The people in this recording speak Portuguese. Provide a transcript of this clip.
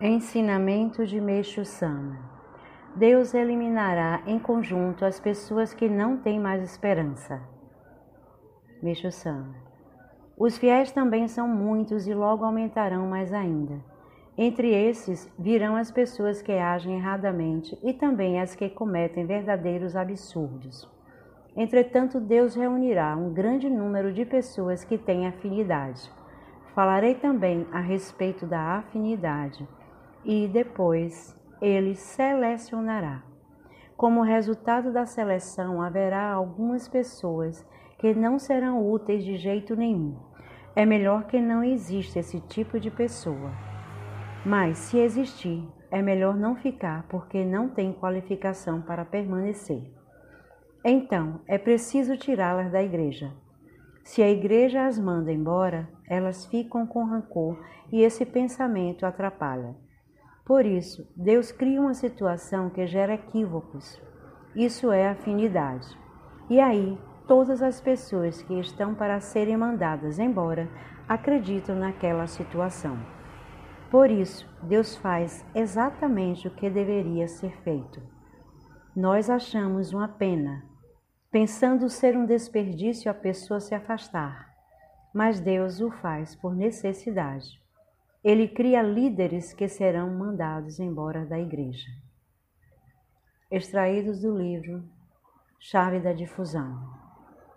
Ensinamento de Meixo Sama Deus eliminará em conjunto as pessoas que não têm mais esperança. Meixo Sama Os fiéis também são muitos e logo aumentarão mais ainda. Entre esses virão as pessoas que agem erradamente e também as que cometem verdadeiros absurdos. Entretanto, Deus reunirá um grande número de pessoas que têm afinidade. Falarei também a respeito da afinidade e depois ele selecionará. Como resultado da seleção, haverá algumas pessoas que não serão úteis de jeito nenhum. É melhor que não exista esse tipo de pessoa. Mas, se existir, é melhor não ficar porque não tem qualificação para permanecer. Então, é preciso tirá-las da igreja. Se a igreja as manda embora, elas ficam com rancor e esse pensamento atrapalha. Por isso, Deus cria uma situação que gera equívocos. Isso é afinidade. E aí, todas as pessoas que estão para serem mandadas embora acreditam naquela situação. Por isso, Deus faz exatamente o que deveria ser feito. Nós achamos uma pena, pensando ser um desperdício a pessoa se afastar, mas Deus o faz por necessidade. Ele cria líderes que serão mandados embora da igreja. Extraídos do livro Chave da Difusão.